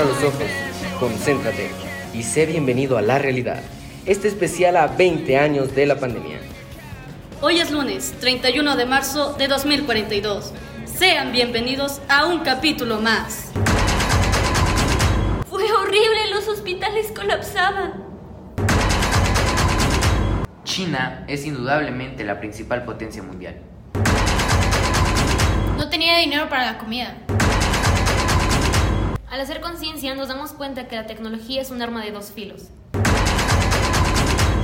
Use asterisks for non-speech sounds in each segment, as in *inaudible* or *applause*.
Cierra los ojos, concéntrate y sé bienvenido a la realidad. Este especial a 20 años de la pandemia. Hoy es lunes, 31 de marzo de 2042. Sean bienvenidos a un capítulo más. Fue horrible, los hospitales colapsaban. China es indudablemente la principal potencia mundial. No tenía dinero para la comida. Al hacer conciencia nos damos cuenta que la tecnología es un arma de dos filos.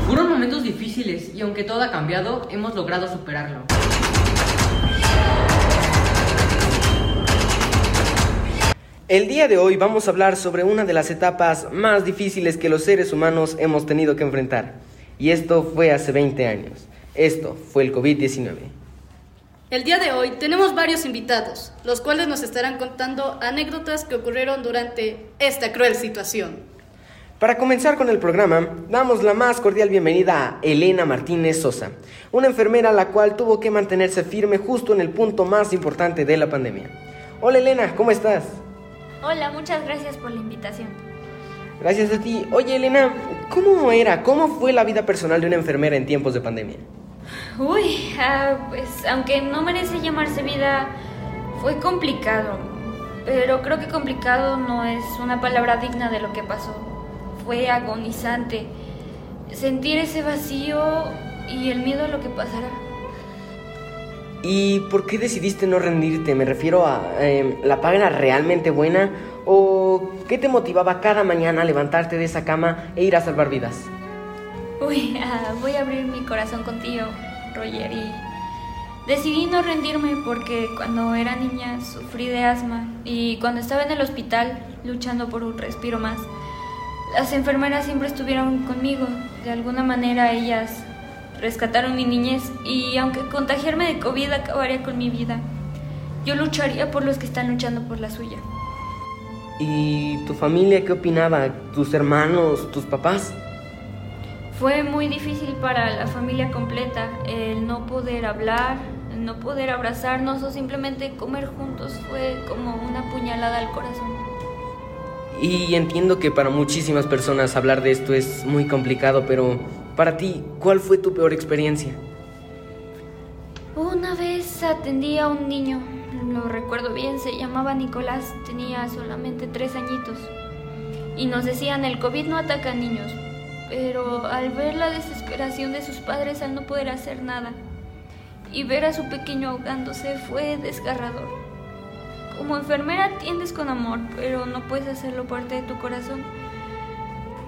Fueron momentos difíciles y aunque todo ha cambiado, hemos logrado superarlo. El día de hoy vamos a hablar sobre una de las etapas más difíciles que los seres humanos hemos tenido que enfrentar. Y esto fue hace 20 años. Esto fue el COVID-19. El día de hoy tenemos varios invitados, los cuales nos estarán contando anécdotas que ocurrieron durante esta cruel situación. Para comenzar con el programa, damos la más cordial bienvenida a Elena Martínez Sosa, una enfermera la cual tuvo que mantenerse firme justo en el punto más importante de la pandemia. Hola Elena, ¿cómo estás? Hola, muchas gracias por la invitación. Gracias a ti. Oye Elena, ¿cómo era, cómo fue la vida personal de una enfermera en tiempos de pandemia? Uy, ah, pues aunque no merece llamarse vida, fue complicado. Pero creo que complicado no es una palabra digna de lo que pasó. Fue agonizante. Sentir ese vacío y el miedo a lo que pasará. ¿Y por qué decidiste no rendirte? Me refiero a, eh, ¿la paga era realmente buena? ¿O qué te motivaba cada mañana a levantarte de esa cama e ir a salvar vidas? Uy, *laughs* ah, voy a abrir mi corazón contigo, Roger, y decidí no rendirme porque cuando era niña sufrí de asma y cuando estaba en el hospital luchando por un respiro más, las enfermeras siempre estuvieron conmigo. De alguna manera ellas rescataron mi niñez y aunque contagiarme de COVID acabaría con mi vida, yo lucharía por los que están luchando por la suya. ¿Y tu familia qué opinaba? ¿Tus hermanos, tus papás? Fue muy difícil para la familia completa el no poder hablar, el no poder abrazarnos o simplemente comer juntos. Fue como una puñalada al corazón. Y entiendo que para muchísimas personas hablar de esto es muy complicado, pero para ti, ¿cuál fue tu peor experiencia? Una vez atendí a un niño, lo recuerdo bien, se llamaba Nicolás, tenía solamente tres añitos. Y nos decían, el COVID no ataca a niños, pero al ver la desesperación de sus padres al no poder hacer nada y ver a su pequeño ahogándose fue desgarrador. Como enfermera atiendes con amor, pero no puedes hacerlo parte de tu corazón.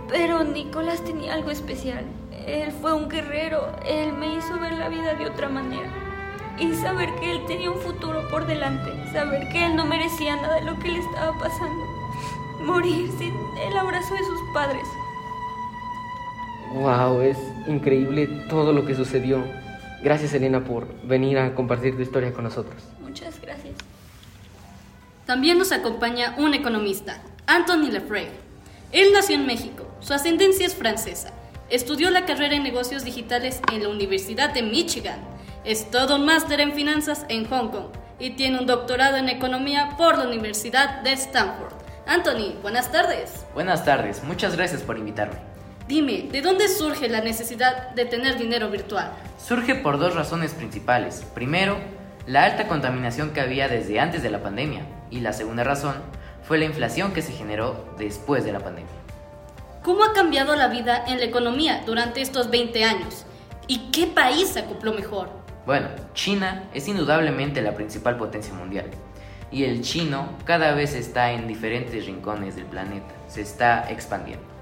Pero Nicolás tenía algo especial. Él fue un guerrero, él me hizo ver la vida de otra manera. Y saber que él tenía un futuro por delante, saber que él no merecía nada de lo que le estaba pasando. Morir sin el abrazo de sus padres. Wow, es increíble todo lo que sucedió. Gracias Elena por venir a compartir tu historia con nosotros. Muchas gracias. También nos acompaña un economista, Anthony Lefray. Él nació en México, su ascendencia es francesa. Estudió la carrera en negocios digitales en la Universidad de Michigan. Es todo un máster en finanzas en Hong Kong y tiene un doctorado en economía por la Universidad de Stanford. Anthony, buenas tardes. Buenas tardes, muchas gracias por invitarme. Dime, ¿de dónde surge la necesidad de tener dinero virtual? Surge por dos razones principales. Primero, la alta contaminación que había desde antes de la pandemia. Y la segunda razón fue la inflación que se generó después de la pandemia. ¿Cómo ha cambiado la vida en la economía durante estos 20 años? ¿Y qué país se acopló mejor? Bueno, China es indudablemente la principal potencia mundial. Y el chino cada vez está en diferentes rincones del planeta, se está expandiendo.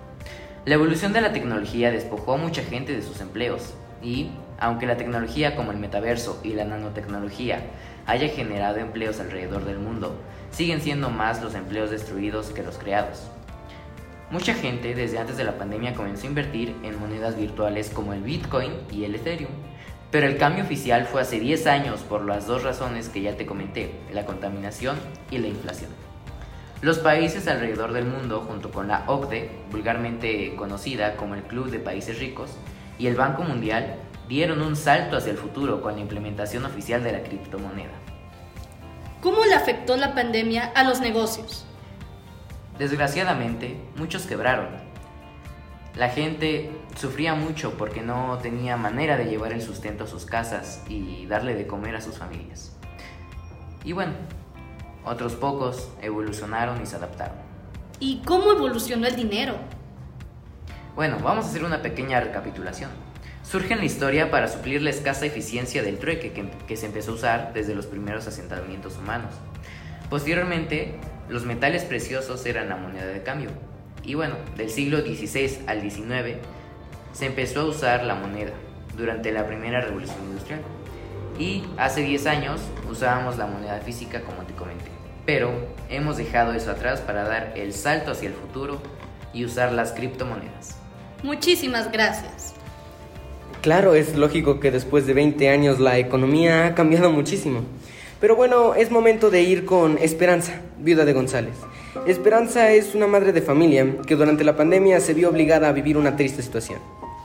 La evolución de la tecnología despojó a mucha gente de sus empleos y, aunque la tecnología como el metaverso y la nanotecnología haya generado empleos alrededor del mundo, siguen siendo más los empleos destruidos que los creados. Mucha gente desde antes de la pandemia comenzó a invertir en monedas virtuales como el Bitcoin y el Ethereum, pero el cambio oficial fue hace 10 años por las dos razones que ya te comenté, la contaminación y la inflación. Los países alrededor del mundo, junto con la OCDE, vulgarmente conocida como el Club de Países Ricos, y el Banco Mundial, dieron un salto hacia el futuro con la implementación oficial de la criptomoneda. ¿Cómo le afectó la pandemia a los negocios? Desgraciadamente, muchos quebraron. La gente sufría mucho porque no tenía manera de llevar el sustento a sus casas y darle de comer a sus familias. Y bueno, otros pocos evolucionaron y se adaptaron. ¿Y cómo evolucionó el dinero? Bueno, vamos a hacer una pequeña recapitulación. Surge en la historia para suplir la escasa eficiencia del trueque que, que, se empezó a usar desde los primeros asentamientos humanos. Posteriormente, los metales preciosos eran la moneda de cambio. Y bueno, del siglo XVI al XIX se empezó a usar la moneda durante la primera revolución industrial. Y hace 10 años usábamos la moneda física como te comenté. Pero hemos dejado eso atrás para dar el salto hacia el futuro y usar las criptomonedas. Muchísimas gracias. Claro, es lógico que después de 20 años la economía ha cambiado muchísimo. Pero bueno, es momento de ir con Esperanza, viuda de González. Esperanza es una madre de familia que durante la pandemia se vio obligada a vivir una triste situación.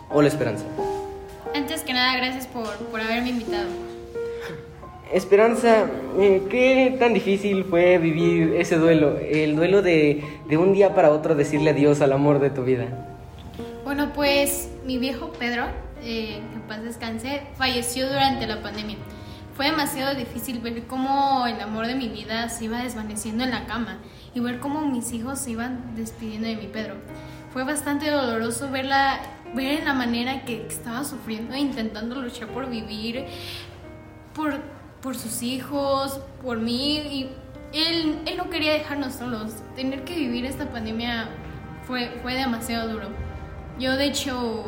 Hola Esperanza. Antes que nada, gracias por, por haberme invitado. Esperanza, eh, ¿qué tan difícil fue vivir ese duelo? El duelo de, de un día para otro decirle adiós al amor de tu vida. Bueno, pues mi viejo Pedro, eh, que paz descanse, falleció durante la pandemia. Fue demasiado difícil ver cómo el amor de mi vida se iba desvaneciendo en la cama y ver cómo mis hijos se iban despidiendo de mi Pedro. Fue bastante doloroso verla, ver la manera que estaba sufriendo e intentando luchar por vivir, por, por sus hijos, por mí. Y él, él no quería dejarnos solos. Tener que vivir esta pandemia fue, fue demasiado duro. Yo de hecho,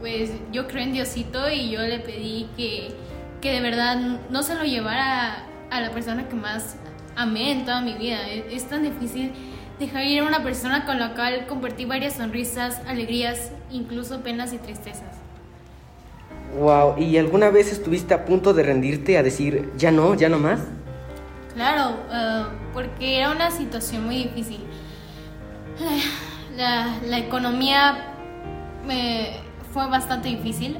pues yo creo en Diosito y yo le pedí que, que de verdad no se lo llevara a la persona que más amé en toda mi vida. Es, es, tan difícil dejar ir a una persona con la cual compartí varias sonrisas, alegrías, incluso penas y tristezas. Wow, ¿y alguna vez estuviste a punto de rendirte a decir, ya no, ya no más? Claro, uh, porque era una situación muy difícil. La, economía me fue bastante difícil.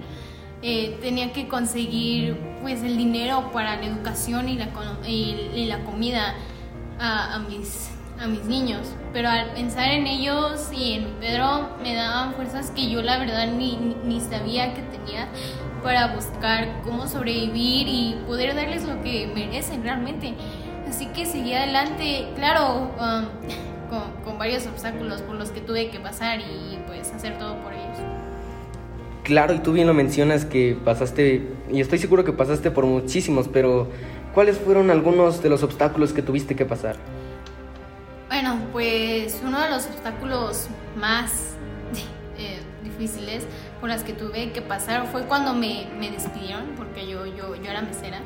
Eh, tenía que conseguir pues el dinero para la educación y la, y, la comida a, mis, a mis niños. Pero al pensar en ellos y en Pedro me daban fuerzas que yo la verdad ni, ni, sabía que tenía para buscar cómo sobrevivir y poder darles lo que merecen realmente. Así que seguí adelante, claro, um, *laughs* con, con varios obstáculos por los que tuve que pasar y pues hacer todo por ellos. Claro, y tú bien lo mencionas que pasaste, y estoy seguro que pasaste por muchísimos, pero ¿cuáles fueron algunos de los obstáculos que tuviste que pasar? Pues uno de los obstáculos más *laughs* eh, difíciles por las que tuve que pasar fue cuando me, me despidieron, porque yo, yo, yo era mesera.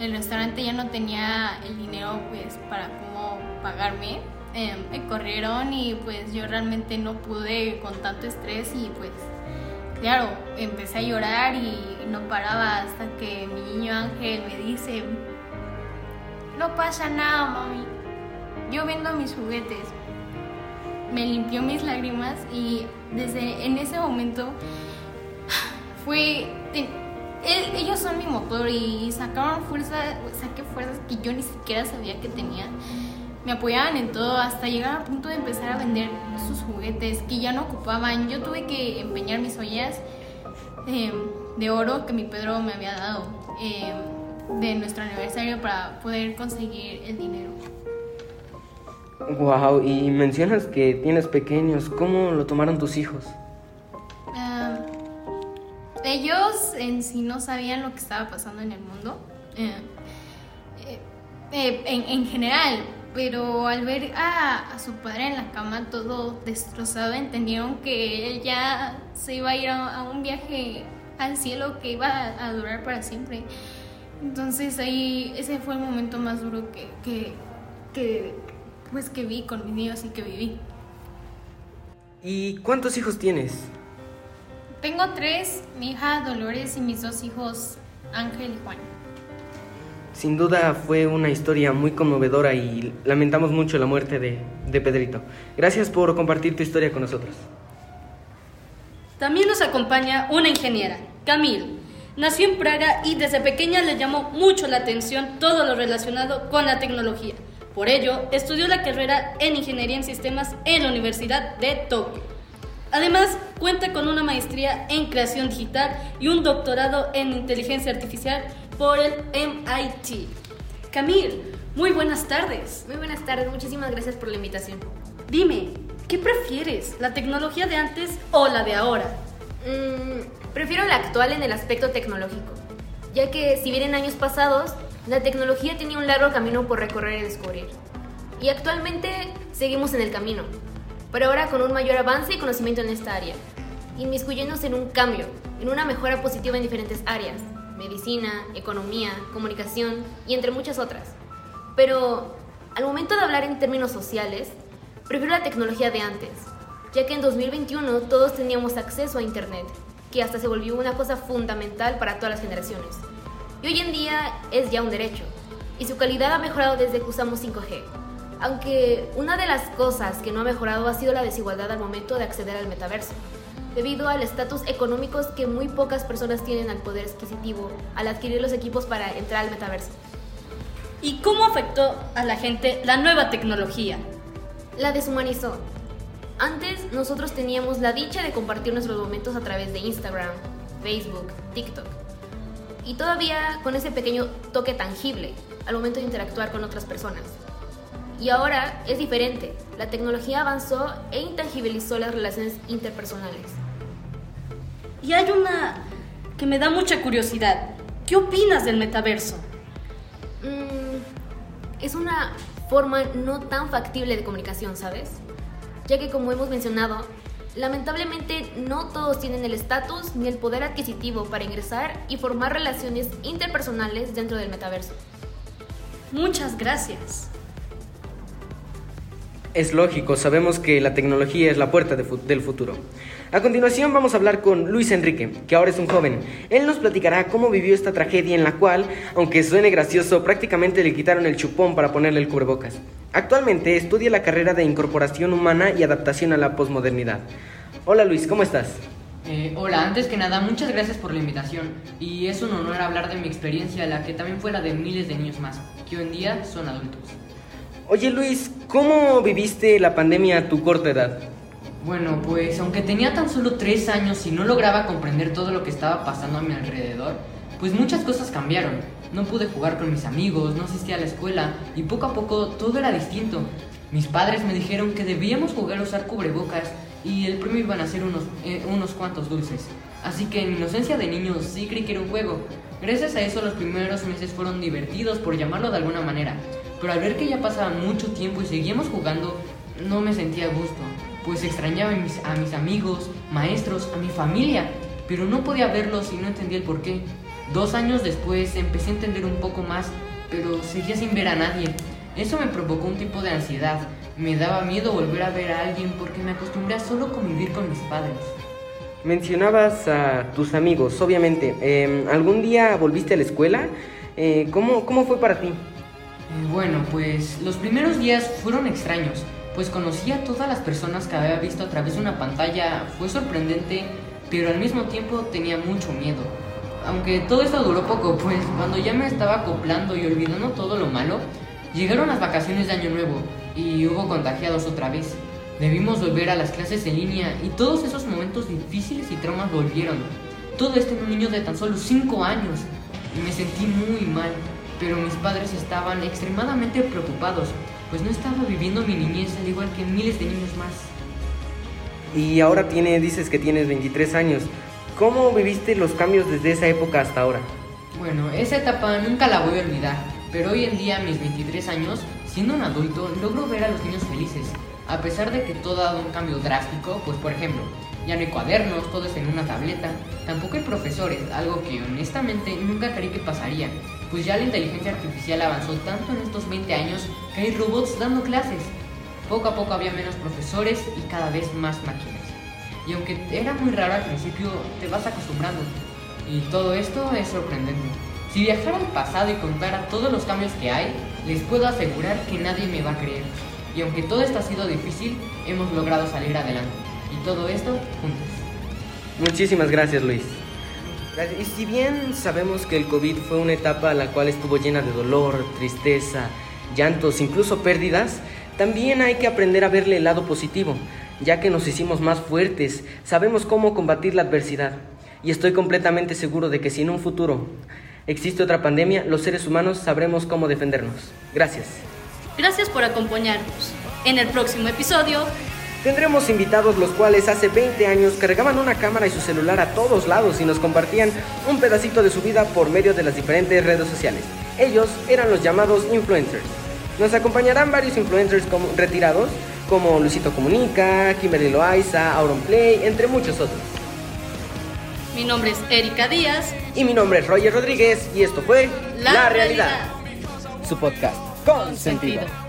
El restaurante ya no tenía el dinero pues para cómo pagarme. Eh, me corrieron y pues yo realmente no pude con tanto estrés y pues claro, empecé a llorar y no paraba hasta que mi niño Ángel me dice, no pasa nada, mami, yo vendo mis juguetes. Me limpió mis lágrimas y desde en ese momento fue... Ellos son mi motor y sacaron fuerza, saqué fuerzas que yo ni siquiera sabía que tenía me apoyaban en todo hasta llegar a punto de empezar a vender sus juguetes que ya no ocupaban. Yo tuve que empeñar mis ollas eh, de oro que mi Pedro me había dado eh, de nuestro aniversario para poder conseguir el dinero. Wow, y mencionas que tienes pequeños, ¿cómo lo tomaron tus hijos? Uh, ellos en sí no sabían lo que estaba pasando en el mundo. Eh, en, en general, pero al ver a, su padre en la cama todo destrozado, entendieron que él ya se iba a ir a, un viaje al cielo que iba a, durar para siempre. Entonces ahí ese fue el momento más duro que, que, pues que vi con mis niños y que viví. ¿Y cuántos hijos tienes? Tengo tres, mi hija Dolores y mis dos hijos Ángel y Juan. Sin duda fue una historia muy conmovedora y lamentamos mucho la muerte de, de, Pedrito. Gracias por compartir tu historia con nosotros. También nos acompaña una ingeniera, Camille. Nació en Praga y desde pequeña le llamó mucho la atención todo lo relacionado con la tecnología. Por ello, estudió la carrera en Ingeniería en Sistemas en la Universidad de Tokio. Además, cuenta con una maestría en creación digital y un doctorado en inteligencia artificial por el MIT. Camille, muy buenas tardes. Muy buenas tardes, muchísimas gracias por la invitación. Dime, ¿qué prefieres, la tecnología de antes o la de ahora? Mm, prefiero la actual en el aspecto tecnológico, ya que si bien en años pasados la tecnología tenía un largo camino por recorrer y descubrir, y actualmente seguimos en el camino, pero ahora con un mayor avance y conocimiento en esta área, inmiscuyéndose en un cambio, en una mejora positiva en diferentes áreas, medicina, economía, comunicación y entre muchas otras. Pero al momento de hablar en términos sociales, prefiero la tecnología de antes, ya que en 2021 todos teníamos acceso a Internet, que hasta se volvió una cosa fundamental para todas las generaciones. Y hoy en día es ya un derecho, y su calidad ha mejorado desde que usamos 5G. Aunque una de las cosas que no ha mejorado ha sido la desigualdad al momento de acceder al metaverso, debido al estatus económicos que muy pocas personas tienen al poder adquisitivo al adquirir los equipos para entrar al metaverso. ¿Y cómo afectó a la gente la nueva tecnología? La deshumanizó, antes nosotros teníamos la dicha de compartir nuestros momentos a través de Instagram, Facebook, TikTok. Y todavía con ese pequeño toque tangible al momento de interactuar con otras personas. Y ahora es diferente. La tecnología avanzó e intangibilizó las relaciones interpersonales. Y hay una que me da mucha curiosidad. ¿Qué opinas del metaverso? Mm, es una forma no tan factible de comunicación, ¿sabes? ya que como hemos mencionado, lamentablemente no todos tienen el estatus ni el poder adquisitivo para ingresar y formar relaciones interpersonales dentro del metaverso. Muchas gracias. Es lógico, sabemos que la tecnología es la puerta del futuro. A continuación vamos a hablar con Luis Enrique, que ahora es un joven. Él nos platicará cómo vivió esta tragedia en la cual, aunque suene gracioso, prácticamente le quitaron el chupón para ponerle el cubrebocas. Actualmente estudia la carrera de Incorporación Humana y Adaptación a la Posmodernidad. Hola Luis, ¿cómo estás? Eh, hola, antes que nada, muchas gracias por la invitación. Y es un honor hablar de mi experiencia, la que también fue la de miles de niños más, que hoy en día son adultos. Oye Luis, ¿cómo viviste la pandemia a tu corta edad? Bueno, pues aunque tenía tan solo tres años y no lograba comprender todo lo que estaba pasando a mi alrededor, pues muchas cosas cambiaron no pude jugar con mis amigos, no asistí a la escuela y poco a poco todo era distinto. Mis padres me dijeron que debíamos jugar a usar cubrebocas y el premio iban a ser unos, eh, unos cuantos dulces. Así que en inocencia de niño sí creí que era un juego. Gracias a eso los primeros meses fueron divertidos por llamarlo de alguna manera. Pero al ver que ya pasaba mucho tiempo y seguíamos jugando, no me sentía a gusto. Pues extrañaba a mis, amigos, maestros, a mi familia. Pero no podía verlos y no entendía el porqué. Dos años después empecé a entender un poco más, pero seguía sin ver a nadie. Eso me provocó un tipo de ansiedad. Me daba miedo volver a ver a alguien porque me acostumbré a solo convivir con mis padres. Mencionabas a tus amigos, obviamente. Em, ¿Algún día volviste a la escuela? Eh, ¿cómo, ¿Cómo fue para ti? Eh, bueno, pues los primeros días fueron extraños, pues conocí a todas las personas que había visto a través de una pantalla. Fue sorprendente, pero al mismo tiempo tenía mucho miedo. Aunque todo esto duró poco, pues cuando ya me estaba acoplando y olvidando todo lo malo, llegaron las vacaciones de Año Nuevo y hubo contagiados otra vez. Debimos volver a las clases en línea y todos esos momentos difíciles y traumas volvieron. Todo esto en un niño de tan solo 5 años. Y me sentí muy mal, pero mis padres estaban extremadamente preocupados, pues no estaba viviendo mi niñez al igual que miles de niños más. Y ahora tiene, dices que tienes 23 años. ¿Cómo viviste los cambios desde esa época hasta ahora? Bueno, esa etapa nunca la voy a olvidar, pero hoy en día, a mis 23 años, siendo un adulto, logro ver a los niños felices. A pesar de que todo ha dado un cambio drástico, pues por ejemplo, ya no hay cuadernos, todo es en una tableta, tampoco hay profesores, algo que honestamente nunca creí que pasaría, pues ya la inteligencia artificial avanzó tanto en estos 20 años que hay robots dando clases. Poco a poco había menos profesores y cada vez más máquinas y aunque era muy raro al principio, te vas acostumbrando. Y todo esto es sorprendente. Si viajara al pasado y contara todos los cambios que hay, les puedo asegurar que nadie me va a creer. Y aunque todo esto ha sido difícil, hemos logrado salir adelante. Y todo esto juntos. Muchísimas gracias, Luis. Y si bien sabemos que el COVID fue una etapa la cual estuvo llena de dolor, tristeza llantos, incluso pérdidas, también hay que aprender a verle el lado positivo, ya que nos hicimos más fuertes, sabemos cómo combatir la adversidad. Y estoy completamente seguro de que si en un futuro existe otra pandemia, los seres humanos sabremos cómo defendernos. Gracias. Gracias por acompañarnos. En el próximo episodio Tendremos invitados los cuales hace 20 años cargaban una cámara y su celular a todos lados y nos compartían un pedacito de su vida por medio de las diferentes redes sociales. Ellos eran los llamados influencers. Nos acompañarán varios influencers como retirados como Luisito Comunica, Kimberly Loaiza, Auronplay, entre muchos otros. mi nombre es Erika Díaz. Y mi nombre es Roger Rodríguez y esto fue La Realidad. Su podcast con sentido.